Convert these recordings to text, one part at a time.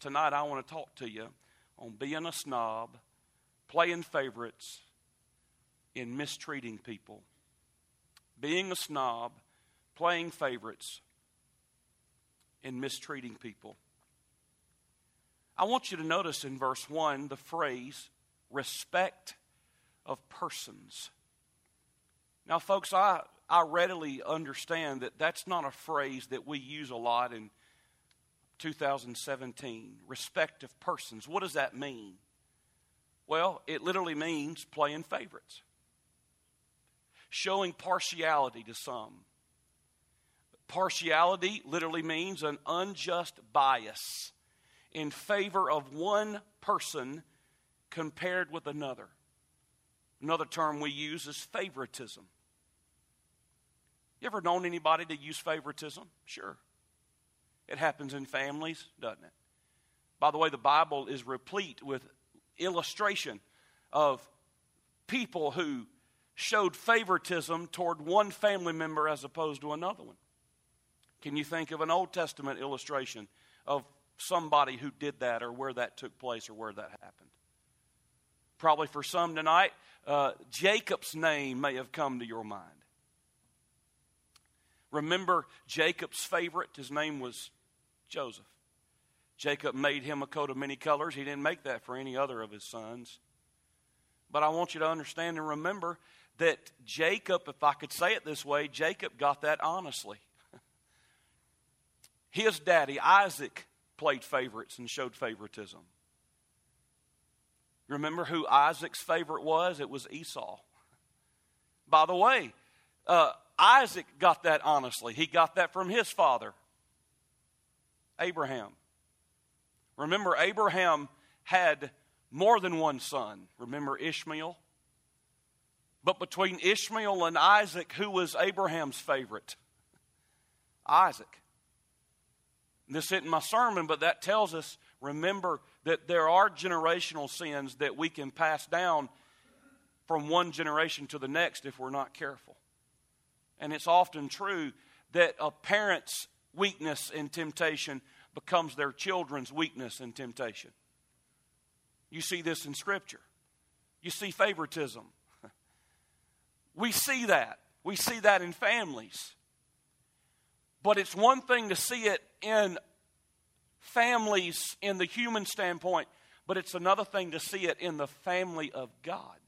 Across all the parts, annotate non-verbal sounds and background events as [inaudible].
tonight I want to talk to you on being a snob, playing favorites, in mistreating people. Being a snob, playing favorites, and mistreating people. I want you to notice in verse 1 the phrase respect of persons. Now, folks, I, I readily understand that that's not a phrase that we use a lot in 2017. Respect of persons. What does that mean? Well, it literally means playing favorites, showing partiality to some. Partiality literally means an unjust bias in favor of one person compared with another. Another term we use is favoritism. You ever known anybody to use favoritism? Sure. It happens in families, doesn't it? By the way, the Bible is replete with illustration of people who showed favoritism toward one family member as opposed to another one. Can you think of an Old Testament illustration of somebody who did that or where that took place or where that happened? Probably for some tonight, uh, Jacob's name may have come to your mind. Remember Jacob's favorite? His name was Joseph. Jacob made him a coat of many colors. He didn't make that for any other of his sons. But I want you to understand and remember that Jacob, if I could say it this way, Jacob got that honestly. [laughs] His daddy, Isaac, played favorites and showed favoritism. Remember who Isaac's favorite was? It was Esau. By the way, uh, Isaac got that honestly. He got that from his father, Abraham. Remember, Abraham had more than one son. Remember Ishmael? But between Ishmael and Isaac, who was Abraham's favorite? Isaac. This isn't my sermon, but that tells us remember that there are generational sins that we can pass down from one generation to the next if we're not careful. And it's often true that a parent's weakness in temptation becomes their children's weakness and temptation. You see this in Scripture. You see favoritism. [laughs] We see that. We see that in families. But it's one thing to see it in families in the human standpoint, but it's another thing to see it in the family of God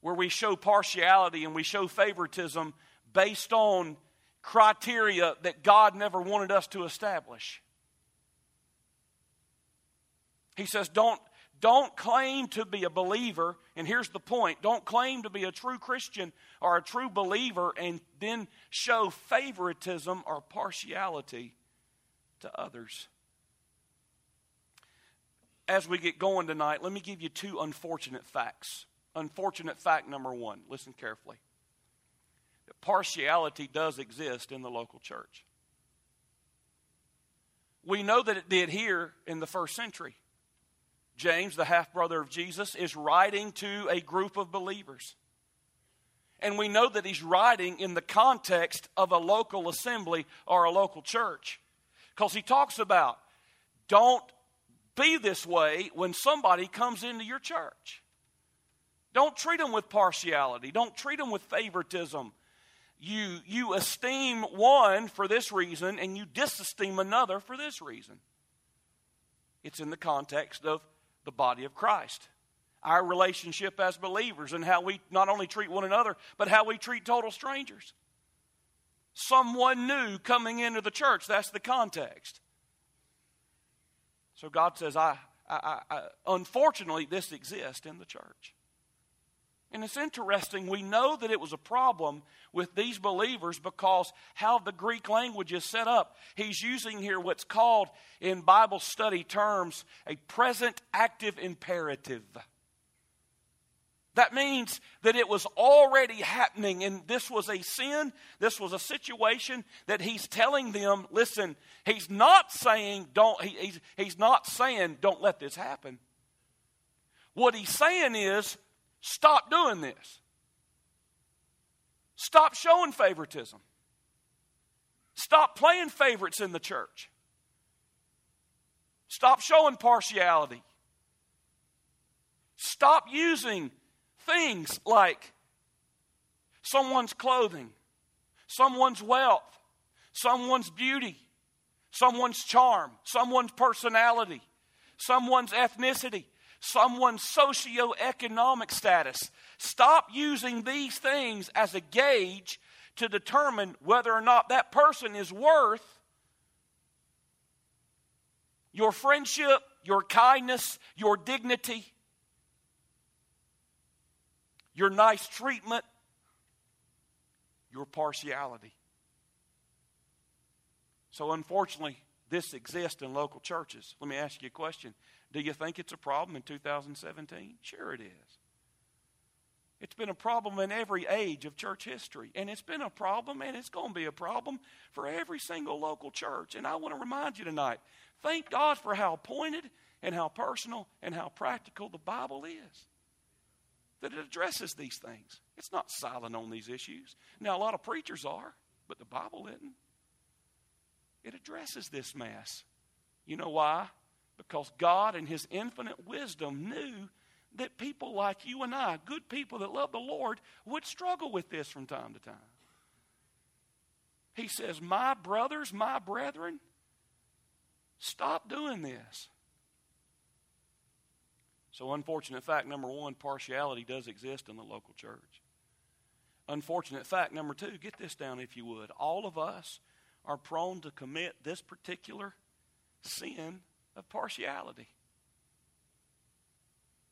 where we show partiality and we show favoritism based on criteria that God never wanted us to establish. He says, don't, don't claim to be a believer, and here's the point don't claim to be a true Christian or a true believer and then show favoritism or partiality to others. As we get going tonight, let me give you two unfortunate facts unfortunate fact number one listen carefully partiality does exist in the local church. We know that it did here in the first century. James, the half brother of Jesus, is writing to a group of believers. And we know that he's writing in the context of a local assembly or a local church. Because he talks about don't be this way when somebody comes into your church. Don't treat them with partiality. Don't treat them with favoritism. You, you esteem one for this reason and you disesteem another for this reason. It's in the context of the body of Christ. Our relationship as believers and how we not only treat one another, but how we treat total strangers. Someone new coming into the church, that's the context. So God says, I, I, I unfortunately, this exists in the church. And it's interesting, we know that it was a problem with these believers because how the Greek language is set up. He's using here what's called, in Bible study terms, a present active imperative. That means that it was already happening, and this was a sin, this was a situation that he's telling them listen, he's not saying, don't, he, he's, he's not saying, don't let this happen. What he's saying is, Stop doing this. Stop showing favoritism. Stop playing favorites in the church. Stop showing partiality. Stop using things like someone's clothing, someone's wealth, someone's beauty, someone's charm, someone's personality, someone's ethnicity, someone's socioeconomic status. Stop using these things as a gauge to determine whether or not that person is worth your friendship, your kindness, your dignity, your nice treatment, your partiality. So, unfortunately, this exists in local churches. Let me ask you a question. Do you think it's a problem in 2017? Sure, it is. It's been a problem in every age of church history. And it's been a problem, and it's going to be a problem for every single local church. And I want to remind you tonight thank God for how pointed and how personal and how practical the Bible is. That it addresses these things. It's not silent on these issues. Now, a lot of preachers are, but the Bible isn't. It addresses this mess. You know why? Because God, in His infinite wisdom, knew that people like you and I, good people that love the Lord, would struggle with this from time to time. He says, My brothers, my brethren, stop doing this. So, unfortunate fact number one partiality does exist in the local church. Unfortunate fact number two get this down if you would. All of us are prone to commit this particular sin of partiality.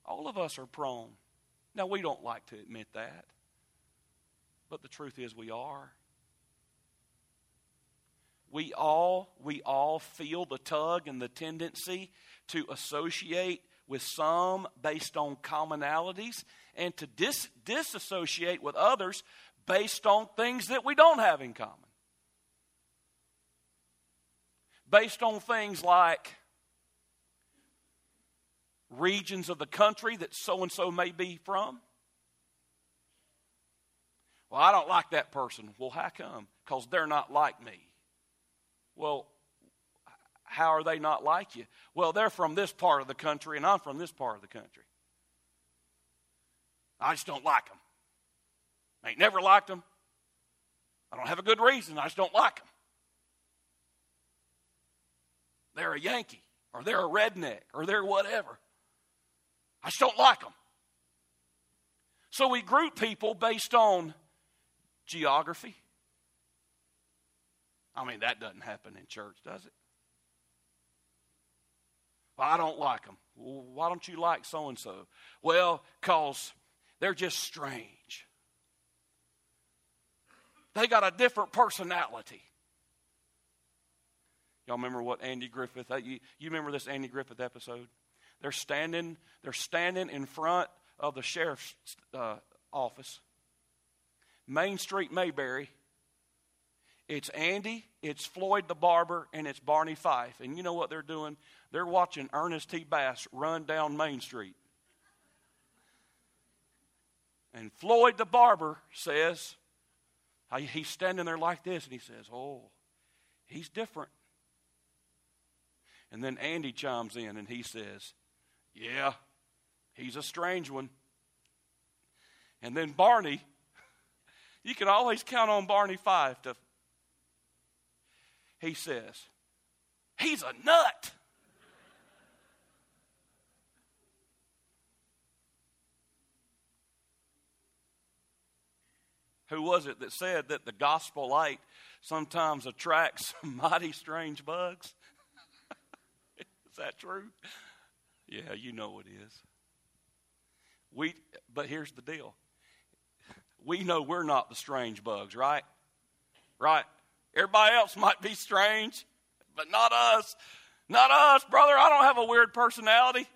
All of us are prone. Now, we don't like to admit that, but the truth is we are. We all, we all feel the tug and the tendency to associate with some based on commonalities and to dis- disassociate with others based on things that we don't have in common. Based on things like regions of the country that so and so may be from? Well, I don't like that person. Well, how come? Because they're not like me. Well, how are they not like you? Well, they're from this part of the country and I'm from this part of the country. I just don't like them. I ain't never liked them. I don't have a good reason. I just don't like them. They're a Yankee or they're a redneck or they're whatever. I just don't like them. So we group people based on geography. I mean, that doesn't happen in church, does it? Well, I don't like them. Well, why don't you like so and so? Well, because they're just strange. They got a different personality. Y'all remember what Andy Griffith, uh, you, you remember this Andy Griffith episode? They're standing, they're standing in front of the sheriff's uh, office, Main Street, Mayberry. It's Andy, it's Floyd the barber, and it's Barney Fife. And you know what they're doing? They're watching Ernest T. Bass run down Main Street. And Floyd the barber says, he's standing there like this, and he says, Oh, he's different. And then Andy chimes in and he says, yeah, he's a strange one. And then Barney, [laughs] you can always count on Barney Fife to. He says, he's a nut. [laughs] Who was it that said that the gospel light sometimes attracts [laughs] mighty strange bugs? Is that true? Yeah, you know it is. We, but here's the deal. We know we're not the strange bugs, right? Right? Everybody else might be strange, but not us. Not us, brother. I don't have a weird personality.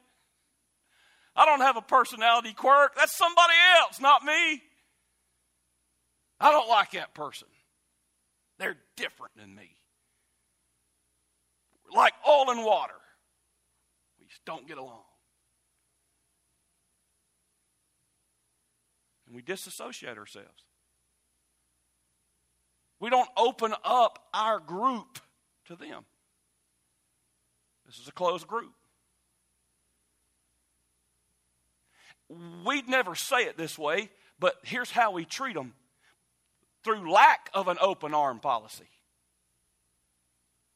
I don't have a personality quirk. That's somebody else, not me. I don't like that person. They're different than me. Like oil and water don't get along. And we disassociate ourselves. We don't open up our group to them. This is a closed group. We'd never say it this way, but here's how we treat them through lack of an open arm policy.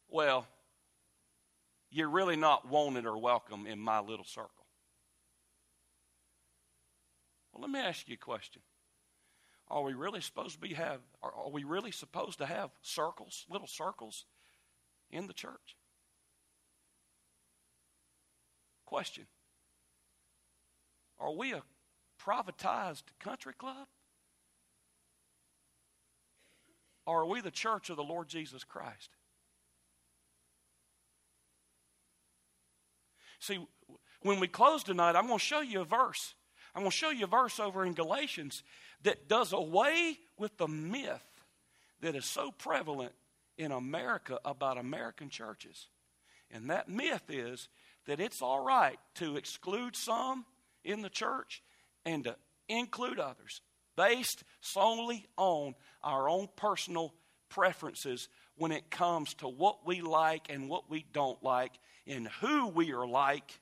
Well, you're really not wanted or welcome in my little circle. Well, let me ask you a question. Are we really supposed to be have are, we really supposed to have circles, little circles in the church? Question. Are we a privatized country club? Or are we the church of the Lord Jesus Christ? See, when we close tonight, I'm going to show you a verse. I'm going to show you a verse over in Galatians that does away with the myth that is so prevalent in America about American churches. And that myth is that it's all right to exclude some in the church and to include others based solely on our own personal preferences when it comes to what we like and what we don't like and who we are like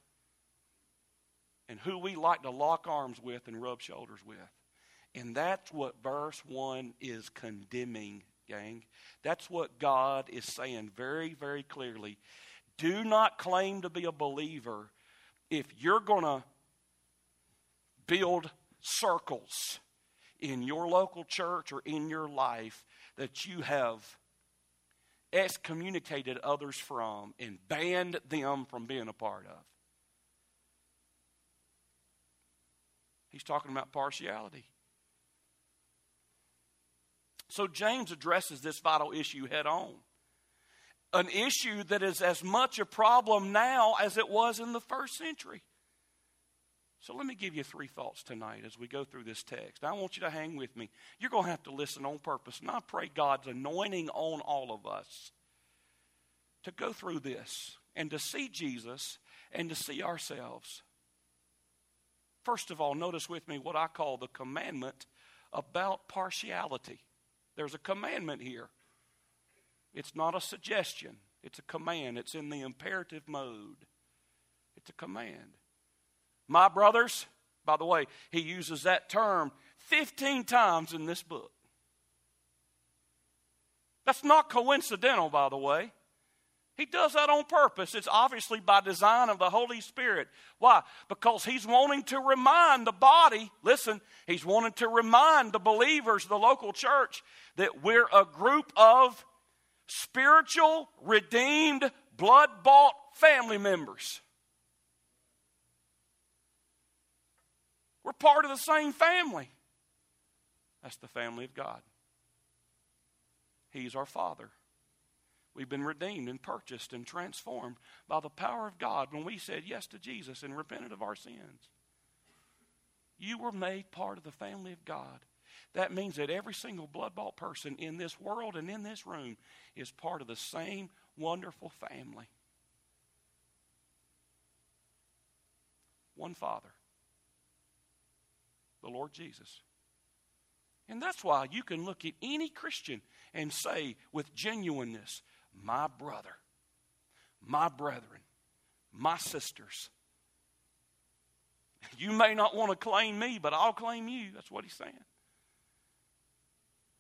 and who we like to lock arms with and rub shoulders with. And that's what verse 1 is condemning, gang. That's what God is saying very, very clearly. Do not claim to be a believer if you're going to build circles in your local church or in your life that you have excommunicated others from and banned them from being a part of. He's talking about partiality. So James addresses this vital issue head on. An issue that is as much a problem now as it was in the first century. So let me give you three thoughts tonight as we go through this text. I want you to hang with me. You're going to have to listen on purpose. And I pray God's anointing on all of us to go through this and to see Jesus and to see ourselves. First of all, notice with me what I call the commandment about partiality. There's a commandment here. It's not a suggestion, it's a command. It's in the imperative mode. It's a command. My brothers, by the way, he uses that term 15 times in this book. That's not coincidental, by the way. He does that on purpose. It's obviously by design of the Holy Spirit. Why? Because he's wanting to remind the body, listen, he's wanting to remind the believers, the local church, that we're a group of spiritual, redeemed, blood bought family members. We're part of the same family. That's the family of God. He's our Father. We've been redeemed and purchased and transformed by the power of God when we said yes to Jesus and repented of our sins. You were made part of the family of God. That means that every single blood bought person in this world and in this room is part of the same wonderful family. One Father the Lord Jesus. And that's why you can look at any Christian and say with genuineness, my brother, my brethren, my sisters. You may not want to claim me, but I'll claim you. That's what he's saying.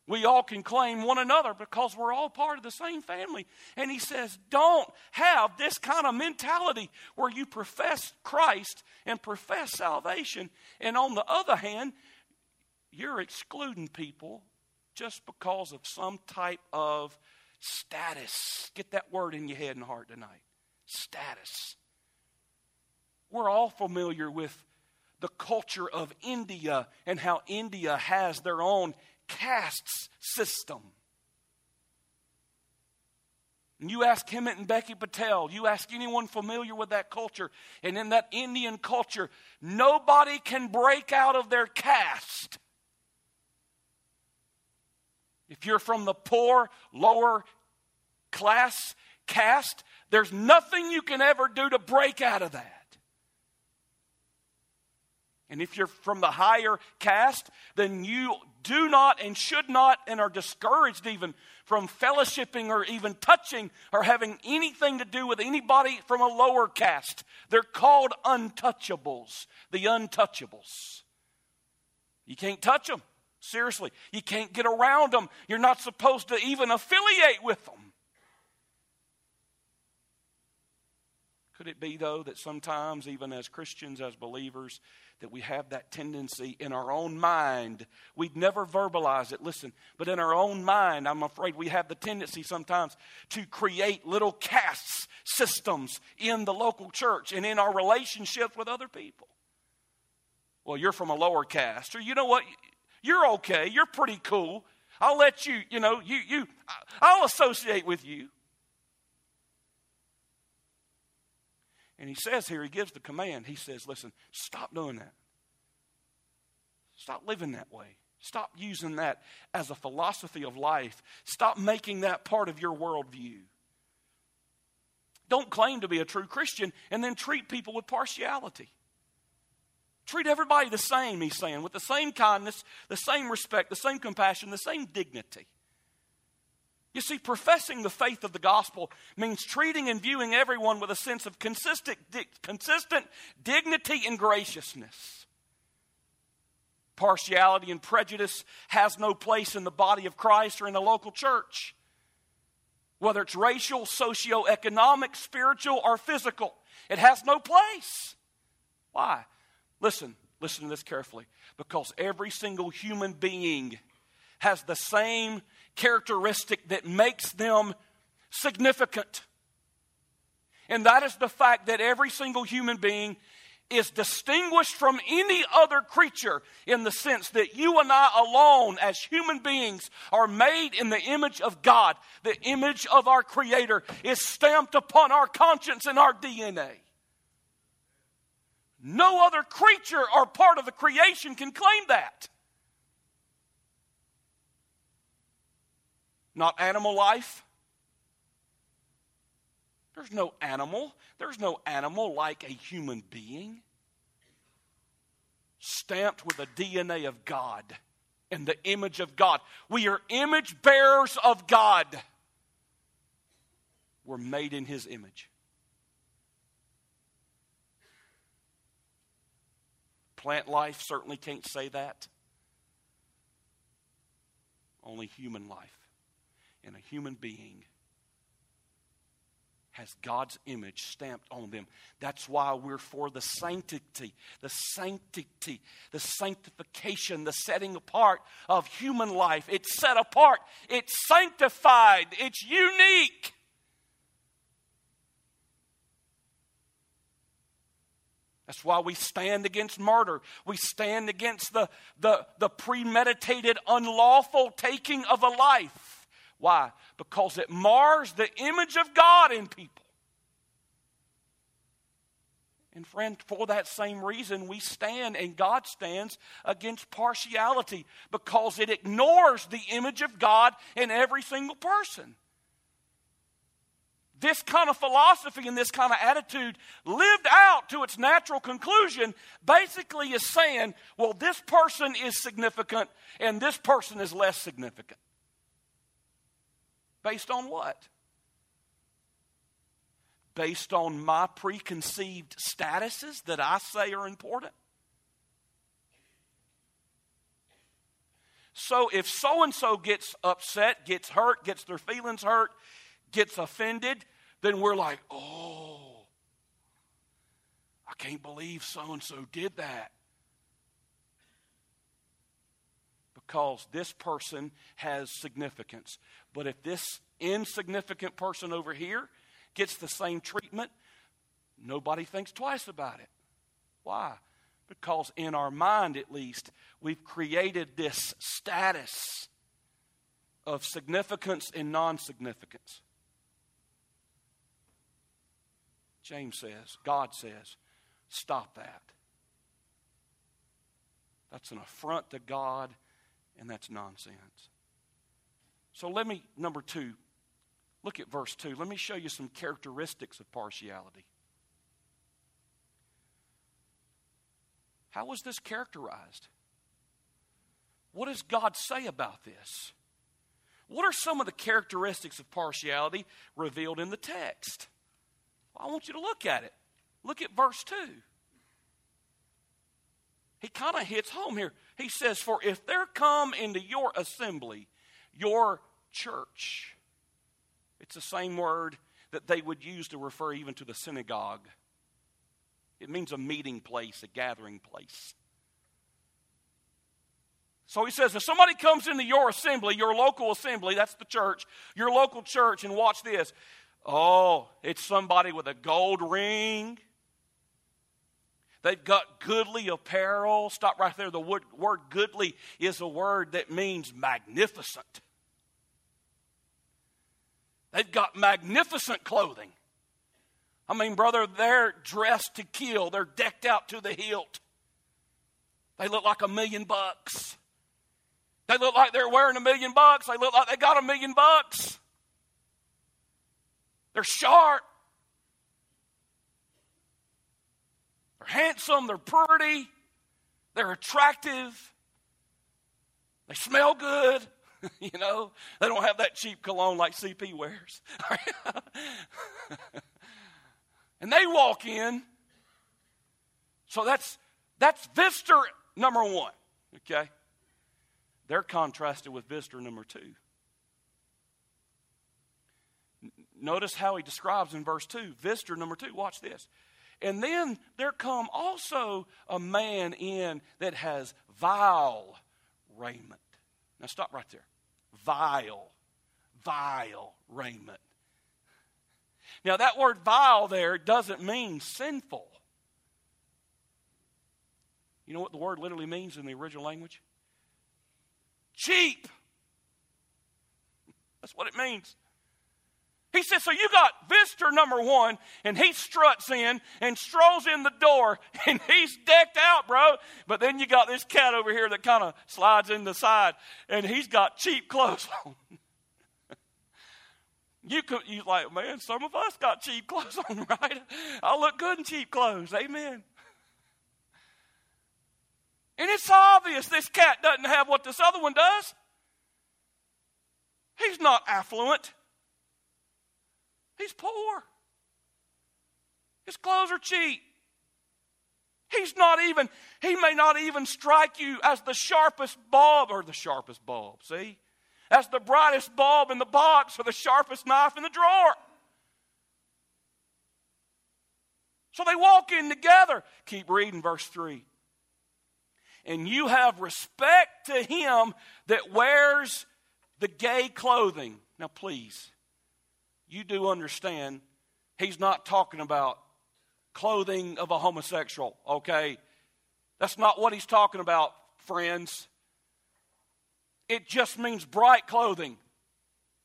We all can claim one another because we're all part of the same family. And he says, don't have this kind of mentality where you profess Christ and profess salvation. And on the other hand, you're excluding people just because of some type of status. Get that word in your head and heart tonight status. We're all familiar with the culture of India and how India has their own castes system. And you ask Hemant and Becky Patel, you ask anyone familiar with that culture, and in that Indian culture, nobody can break out of their caste. If you're from the poor, lower class caste, there's nothing you can ever do to break out of that. And if you're from the higher caste, then you do not and should not and are discouraged even from fellowshipping or even touching or having anything to do with anybody from a lower caste. They're called untouchables, the untouchables. You can't touch them. Seriously. You can't get around them. You're not supposed to even affiliate with them. Could it be, though, that sometimes, even as Christians, as believers, that we have that tendency in our own mind? We'd never verbalize it, listen, but in our own mind, I'm afraid we have the tendency sometimes to create little caste systems in the local church and in our relationships with other people. Well, you're from a lower caste, or you know what? You're okay. You're pretty cool. I'll let you, you know, you, you, I'll associate with you. And he says here, he gives the command. He says, listen, stop doing that. Stop living that way. Stop using that as a philosophy of life. Stop making that part of your worldview. Don't claim to be a true Christian and then treat people with partiality. Treat everybody the same, he's saying, with the same kindness, the same respect, the same compassion, the same dignity. You see, professing the faith of the gospel means treating and viewing everyone with a sense of consistent, consistent dignity and graciousness. Partiality and prejudice has no place in the body of Christ or in a local church. Whether it's racial, socio-economic, spiritual, or physical, it has no place. Why? Listen, listen to this carefully. Because every single human being has the same characteristic that makes them significant. And that is the fact that every single human being is distinguished from any other creature in the sense that you and I alone, as human beings, are made in the image of God. The image of our Creator is stamped upon our conscience and our DNA. No other creature or part of the creation can claim that. Not animal life. There's no animal. There's no animal like a human being. Stamped with the DNA of God and the image of God. We are image bearers of God. We're made in His image. Plant life certainly can't say that. Only human life and a human being has God's image stamped on them. That's why we're for the sanctity, the sanctity, the sanctification, the setting apart of human life. It's set apart, it's sanctified, it's unique. That's why we stand against murder. We stand against the, the, the premeditated, unlawful taking of a life. Why? Because it mars the image of God in people. And, friend, for that same reason, we stand and God stands against partiality because it ignores the image of God in every single person. This kind of philosophy and this kind of attitude, lived out to its natural conclusion, basically is saying, well, this person is significant and this person is less significant. Based on what? Based on my preconceived statuses that I say are important? So if so and so gets upset, gets hurt, gets their feelings hurt, gets offended, then we're like, oh, I can't believe so and so did that. Because this person has significance. But if this insignificant person over here gets the same treatment, nobody thinks twice about it. Why? Because in our mind, at least, we've created this status of significance and non significance. James says, God says, stop that. That's an affront to God and that's nonsense. So let me, number two, look at verse 2. Let me show you some characteristics of partiality. How was this characterized? What does God say about this? What are some of the characteristics of partiality revealed in the text? Well, I want you to look at it. Look at verse 2. He kind of hits home here. He says, For if there come into your assembly, your church, it's the same word that they would use to refer even to the synagogue. It means a meeting place, a gathering place. So he says, if somebody comes into your assembly, your local assembly, that's the church, your local church, and watch this. Oh, it's somebody with a gold ring. They've got goodly apparel. Stop right there. The word, goodly is a word that means magnificent. They've got magnificent clothing. I mean, brother, they're dressed to kill. They're decked out to the hilt. They look like a million bucks. They look like they're wearing a million bucks. They look like they got a million bucks. They're sharp. Handsome. They're pretty. They're attractive. They smell good. [laughs] you know, they don't have that cheap cologne like CP wears. [laughs] and they walk in. So that's that's visitor number one. Okay? They're contrasted with visitor number two. Notice how he describes in verse 2, visitor number 2. Watch this. And then there come also a man in that has vile raiment. Now stop right there. Vile, vile raiment. Now that word vile there doesn't mean sinful. You know what the word literally means in the original language? cheap. That's what it means. He says, So you got visitor number one, and he struts in and strolls in the door, [laughs] and he's decked out, bro. But then you got this cat over here that kind of slides in the side, and he's got cheap clothes [laughs] on. you could, you like, man, some of us got cheap clothes [laughs] on, right? I look good in cheap clothes. Amen. And it's obvious this cat doesn't have what this other one does. He's not affluent, he's poor. His clothes are cheap. He's not even, he may not even strike you as the sharpest bulb, or the sharpest bulb, see? As the brightest bulb in the box or the sharpest knife in the drawer. So they walk in together. Keep reading verse 3 and you have respect to him that wears the gay clothing. Now, please, you do understand he's not talking about clothing of a homosexual, okay? That's not what he's talking about, friends. It just means bright clothing,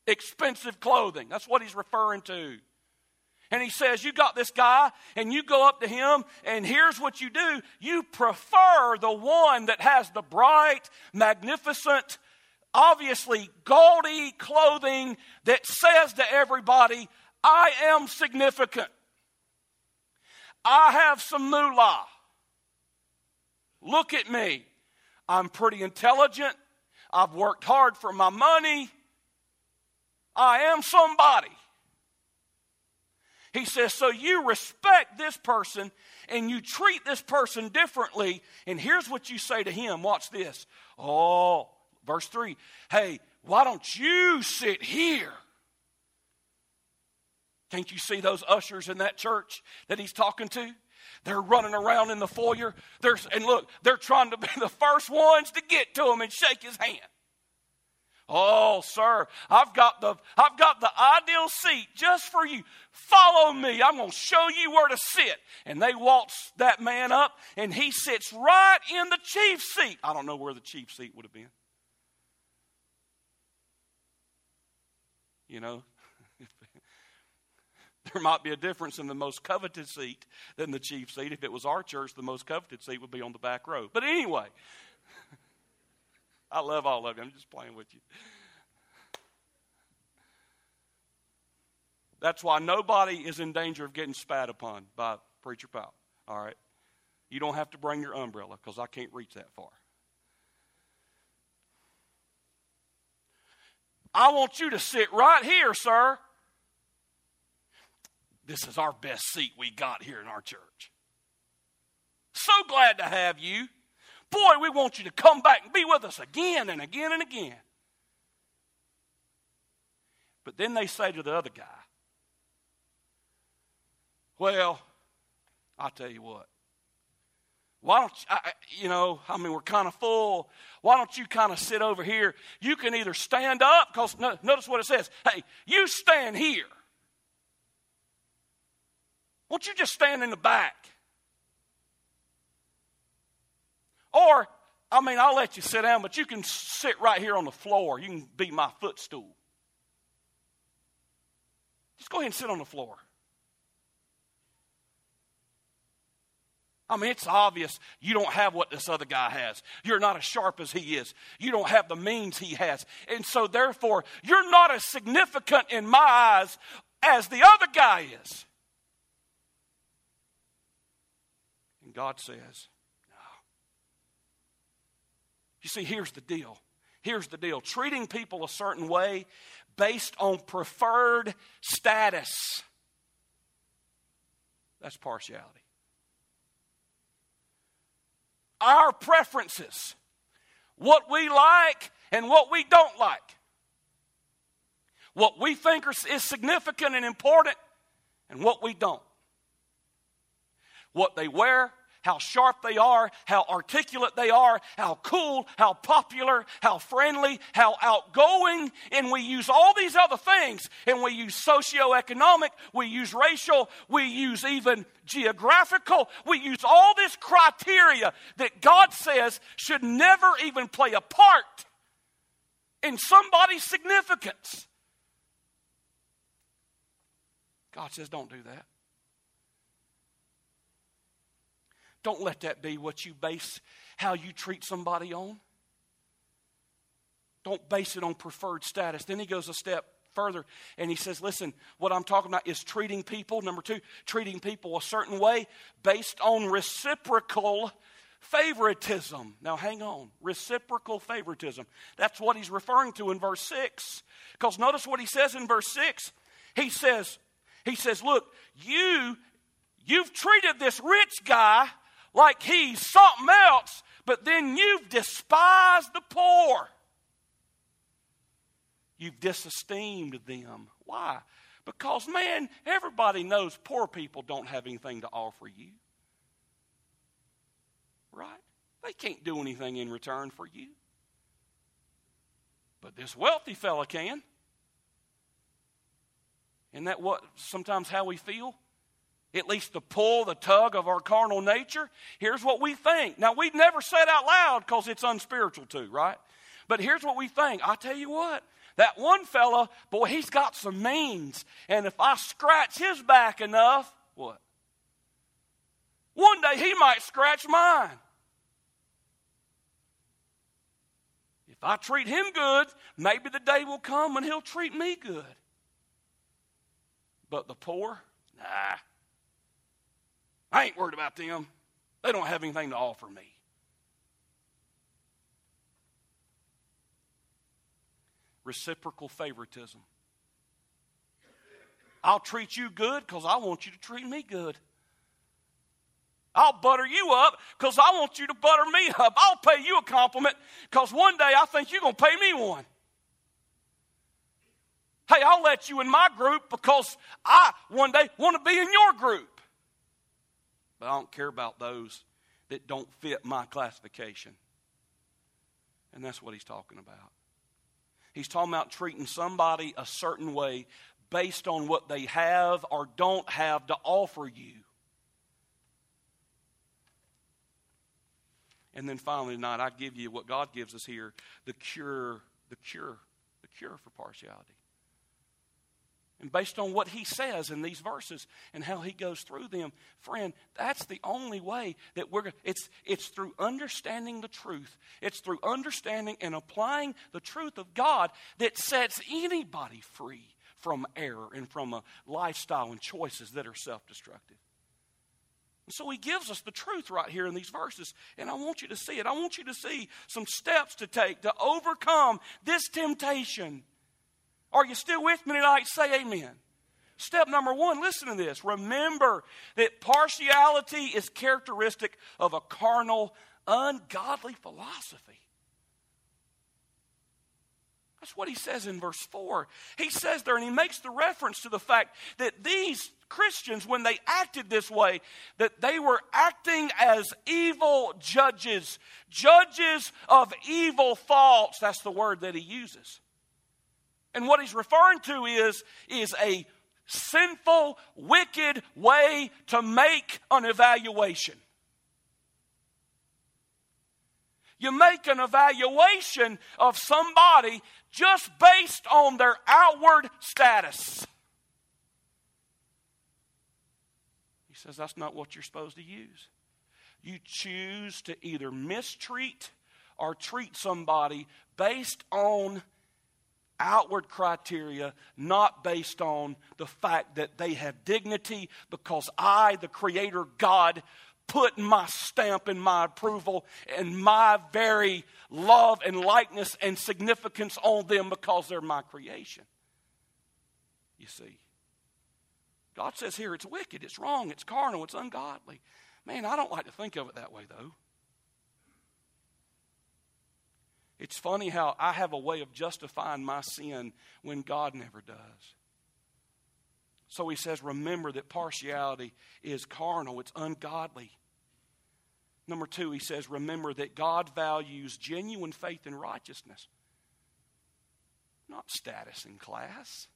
expensive clothing. That's what he's referring to and he says, You got this guy, and you go up to him, and here's what you do you prefer the one that has the bright, magnificent, obviously gaudy clothing that says to everybody, I am significant. I have some moolah. Look at me. I'm pretty intelligent. I've worked hard for my money. I am somebody. He says, So you respect this person and you treat this person differently. And here's what you say to him watch this. Oh, verse 3 Hey, why don't you sit here? Can't you see those ushers in that church that he's talking to? They're running around in the foyer. There's, and look, they're trying to be the first ones to get to him and shake his hand. Oh, sir, I've got the I've got the ideal seat just for you. Follow me. I'm going to show you where to sit. And they waltz that man up, and he sits right in the chief's seat. I don't know where the chief's seat would have been. You know, [laughs] there might be a difference in the most coveted seat than the chief seat. If it was our church, the most coveted seat would be on the back row. But anyway. [laughs] I love all of you. I'm just playing with you. That's why nobody is in danger of getting spat upon by preacher pal. All right? You don't have to bring your umbrella because I can't reach that far. I want you to sit right here, sir. This is our best seat we got here in our church. So glad to have you. Boy, we want you to come back and be with us again and again and again. But then they say to the other guy, Well, I'll tell you what. Why don't you, I, you know, I mean, we're kind of full. Why don't you kind of sit over here? You can either stand up, because no, notice what it says. Hey, you stand here. Won't you just stand in the back? Or, I mean, I'll let you sit down, but you can sit right here on the floor. You can be my footstool. Just go ahead and sit on the floor. I mean, it's obvious you don't have what this other guy has. You're not as sharp as he is. You don't have the means he has. And so, therefore, you're not as significant in my eyes as the other guy is. And God says, No. You see, here's the deal. Here's the deal treating people a certain way based on preferred status. That's partiality. Our preferences, what we like and what we don't like, what we think is significant and important and what we don't, what they wear, how sharp they are, how articulate they are, how cool, how popular, how friendly, how outgoing. And we use all these other things. And we use socioeconomic, we use racial, we use even geographical. We use all this criteria that God says should never even play a part in somebody's significance. God says, don't do that. Don't let that be what you base how you treat somebody on. Don't base it on preferred status. Then he goes a step further and he says, Listen, what I'm talking about is treating people, number two, treating people a certain way based on reciprocal favoritism. Now, hang on. Reciprocal favoritism. That's what he's referring to in verse 6. Because notice what he says in verse 6. He says, he says, look, you, you've treated this rich guy like he's something else, but then you've despised the poor. You've disesteemed them. Why? Because, man, everybody knows poor people don't have anything to offer you. Right? They can't do anything in return for you. But this wealthy fella can. Isn't that what sometimes how we feel? At least the pull, the tug of our carnal nature, here's what we think. Now, we've never said out loud because it's unspiritual too, right? But here's what we think. I tell you what, that one fella, boy, he's got some means. And if I scratch his back enough, what? One day he might scratch mine. If I treat him good, maybe the day will come when he'll treat me good. But the poor, nah. I ain't worried about them. They don't have anything to offer me. Reciprocal favoritism. I'll treat you good because I want you to treat me good. I'll butter you up because I want you to butter me up. I'll pay you a compliment because one day I think you're going to pay me one. Hey, I'll let you in my group because I one day want to be in your group. But I don't care about those that don't fit my classification. And that's what he's talking about. He's talking about treating somebody a certain way based on what they have or don't have to offer you. And then finally tonight, I give you what God gives us here the cure, the cure, the cure for partiality. And based on what he says in these verses and how he goes through them, friend, that's the only way that we're it's it's through understanding the truth. It's through understanding and applying the truth of God that sets anybody free from error and from a lifestyle and choices that are self-destructive. So he gives us the truth right here in these verses. And I want you to see it. I want you to see some steps to take to overcome this temptation. Are you still with me tonight? Say amen. Step number one, listen to this. Remember that partiality is characteristic of a carnal, ungodly philosophy. That's what he says in verse 4. He says there, and he makes the reference to the fact that these Christians, when they acted this way, that they were acting as evil judges, judges of evil thoughts. That's the word that he uses. And what he's referring to is, is a sinful, wicked way to make an evaluation. You make an evaluation of somebody just based on their outward status. He says that's not what you're supposed to use. You choose to either mistreat or treat somebody based on outward criteria, not based on the fact that they have dignity, because I, the Creator God, put my stamp and my approval and my very love and likeness and significance on them because they're my creation. You see, God says here it's wicked, it's wrong, it's carnal, it's ungodly. Man, I don't like to think of it that way, though. It's funny how I have a way of justifying my sin when God never does. So he says, remember that partiality is carnal, it's ungodly. Number two, he says, remember that God values genuine faith and righteousness, not status and class.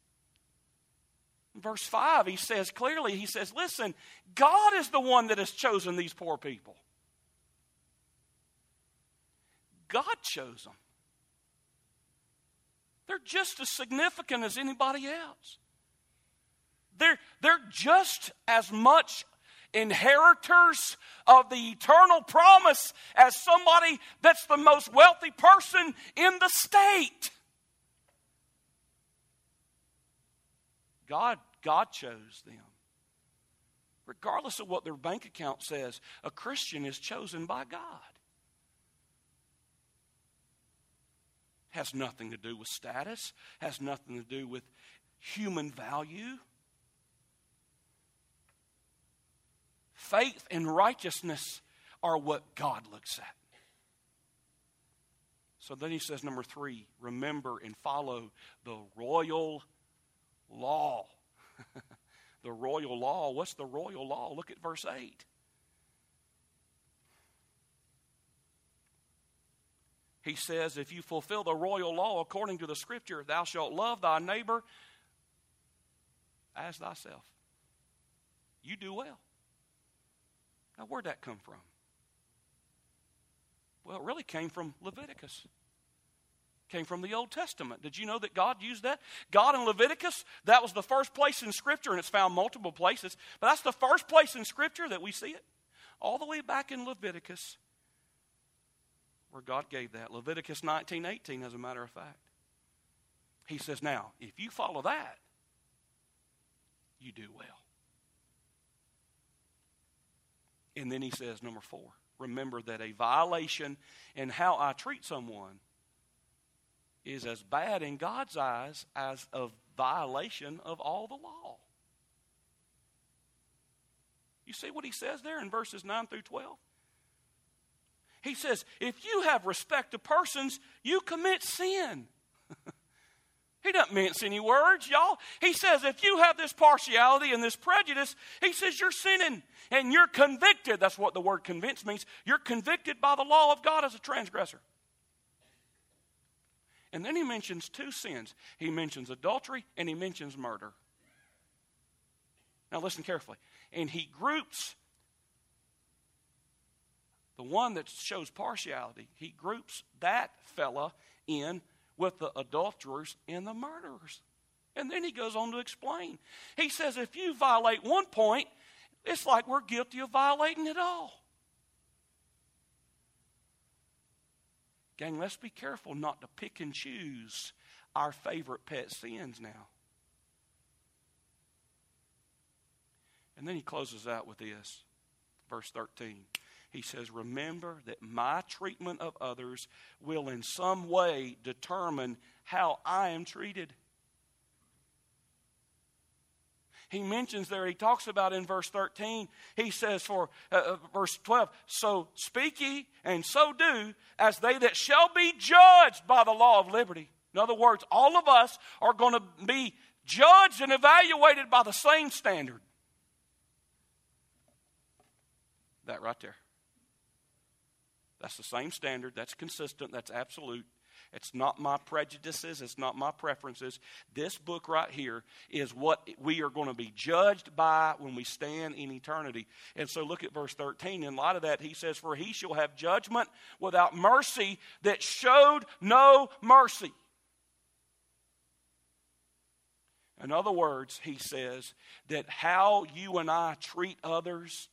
verse 5, he says clearly, he says, listen, God is the one that has chosen these poor people. God chose them. They're just as significant as anybody else. They're, they're just as much inheritors of the eternal promise as somebody that's the most wealthy person in the state. God, God chose them. Regardless of what their bank account says, a Christian is chosen by God. Has nothing to do with status, has nothing to do with human value. Faith and righteousness are what God looks at. So then he says, number three, remember and follow the royal law. [laughs] the royal law. What's the royal law? Look at verse 8. He says, if you fulfill the royal law according to the scripture, thou shalt love thy neighbor as thyself. You do well. Now, where'd that come from? Well, it really came from Leviticus. Came from the Old Testament. Did you know that God used that? God in Leviticus, that was the first place in Scripture, and it's found multiple places, but that's the first place in Scripture that we see it. All the way back in Leviticus where God gave that. Leviticus 19 18, as a matter of fact. He says, Now, if you follow that, you do well. And then he says, number four, remember that a violation in how I treat someone is as bad in God's eyes as a violation of all the law. You see what he says there in verses 9 through 12? He says, if you have respect to persons, you commit sin. [laughs] he doesn't mince any words, y'all. He says, if you have this partiality and this prejudice, he says you're sinning and you're convicted. That's what the word convinced means. You're convicted by the law of God as a transgressor. And then he mentions two sins he mentions adultery and he mentions murder. Now, listen carefully. And he groups the one that shows partiality, he groups that fella in with the adulterers and the murderers. And then he goes on to explain. He says, if you violate one point, it's like we're guilty of violating it all. Gang, let's be careful not to pick and choose our favorite pet sins now. And then he closes out with this verse 13. He says, Remember that my treatment of others will in some way determine how I am treated. He mentions there, he talks about in verse 13, he says for uh, uh verse 12, So speak ye and so do as they that shall be judged by the law of liberty. In other words, all of us are going to be judged and evaluated by the same standard. That right there. That's the same standard. That's consistent. That's absolute. It's not my prejudices. It's not my preferences. This book right here is what we are going to be judged by when we stand in eternity. And so look at verse 13. In light of that, he says, For he shall have judgment without mercy that showed no mercy. In other words, he says that how you and I treat others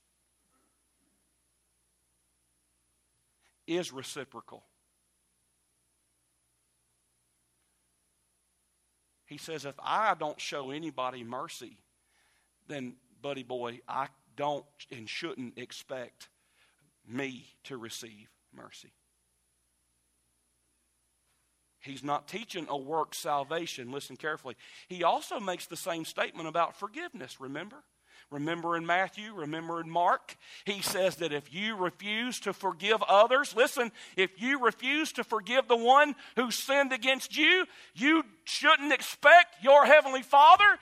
is reciprocal. He says, if I don't show anybody mercy, then, buddy boy, I don't and shouldn't expect me to receive mercy. He's not teaching a work salvation. Listen carefully. He also makes the same statement about forgiveness, remember? Remember in Matthew, remember in Mark, he says that if you refuse to forgive others, listen, if you refuse to forgive the one who sinned against you, you shouldn't expect your heavenly Father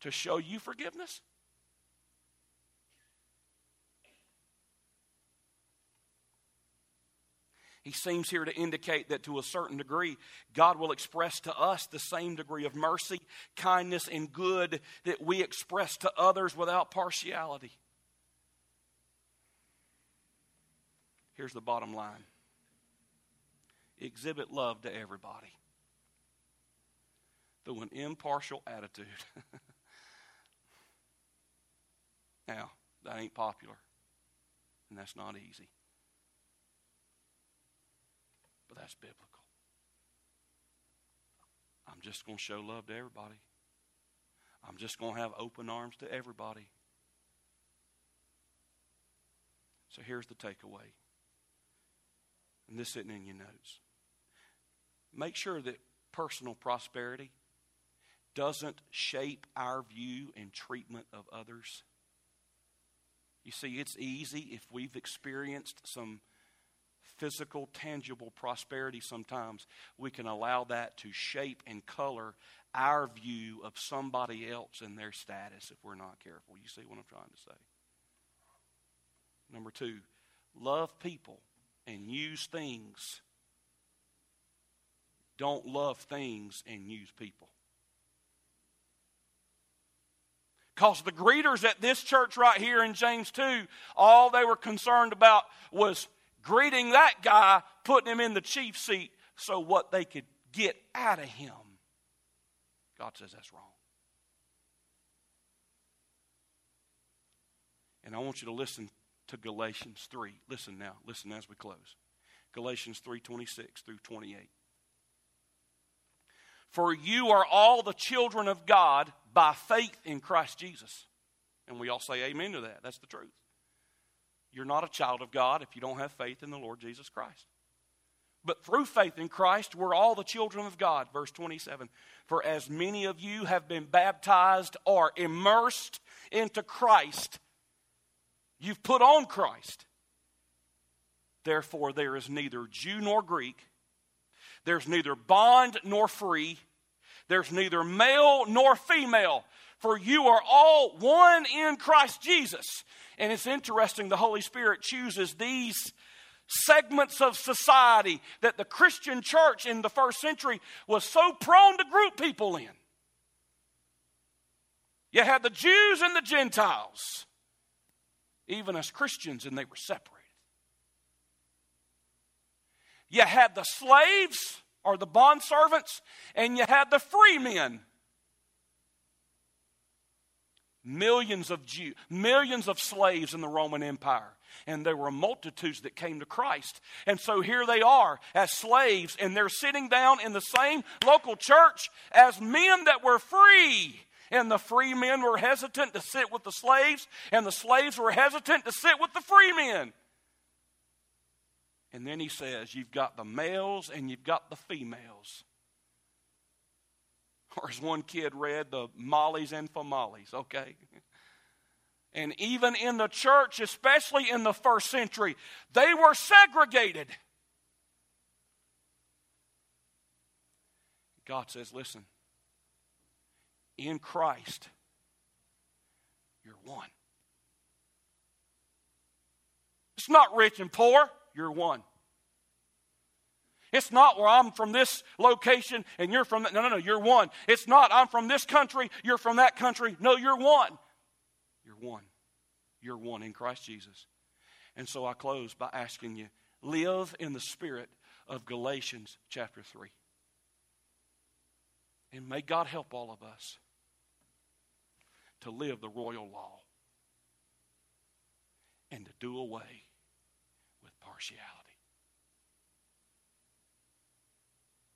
to show you forgiveness. He seems here to indicate that to a certain degree, God will express to us the same degree of mercy, kindness, and good that we express to others without partiality. Here's the bottom line exhibit love to everybody through an impartial attitude. [laughs] now, that ain't popular, and that's not easy but that's biblical. I'm just going to show love to everybody. I'm just going to have open arms to everybody. So here's the takeaway. And this isn't in your notes. Make sure that personal prosperity doesn't shape our view and treatment of others. You see, it's easy if we've experienced some physical, tangible prosperity sometimes, we can allow that to shape and color our view of somebody else and their status if we're not careful. You see what I'm trying to say? Number two, love people and use things. Don't love things and use people. Because the greeters at this church right here in James 2, all they were concerned about was greeting that guy, putting him in the chief seat so what they could get out of him. God says that's wrong. And I want you to listen to Galatians 3. Listen now, listen as we close. Galatians 3:26 through 28. For you are all the children of God by faith in Christ Jesus. And we all say amen to that. That's the truth. You're not a child of God if you don't have faith in the Lord Jesus Christ. But through faith in Christ, we're all the children of God. Verse 27 For as many of you have been baptized or immersed into Christ, you've put on Christ. Therefore, there is neither Jew nor Greek, there's neither bond nor free, there's neither male nor female, for you are all one in Christ Jesus. And it's interesting, the Holy Spirit chooses these segments of society that the Christian church in the first century was so prone to group people in. You had the Jews and the Gentiles, even as Christians, and they were separated. You had the slaves or the bondservants, and you had the free men millions of Jews, millions of slaves in the Roman Empire. And there were multitudes that came to Christ. And so here they are as slaves, and they're sitting down in the same local church as men that were free. And the free men were hesitant to sit with the slaves, and the slaves were hesitant to sit with the free men. And then he says, You've got the males and you've got the females. Or as one kid read, the mollies and famalies, okay? And even in the church, especially in the first century, they were segregated. God says, Listen, in Christ, you're one. It's not rich and poor, you're one. It's not where I'm from this location and you're from that. No, no, no, you're one. It's not I'm from this country, you're from that country. No, you're one. You're one. You're one in Christ Jesus. And so I close by asking you live in the spirit of Galatians chapter 3. And may God help all of us to live the royal law and to do away with partiality.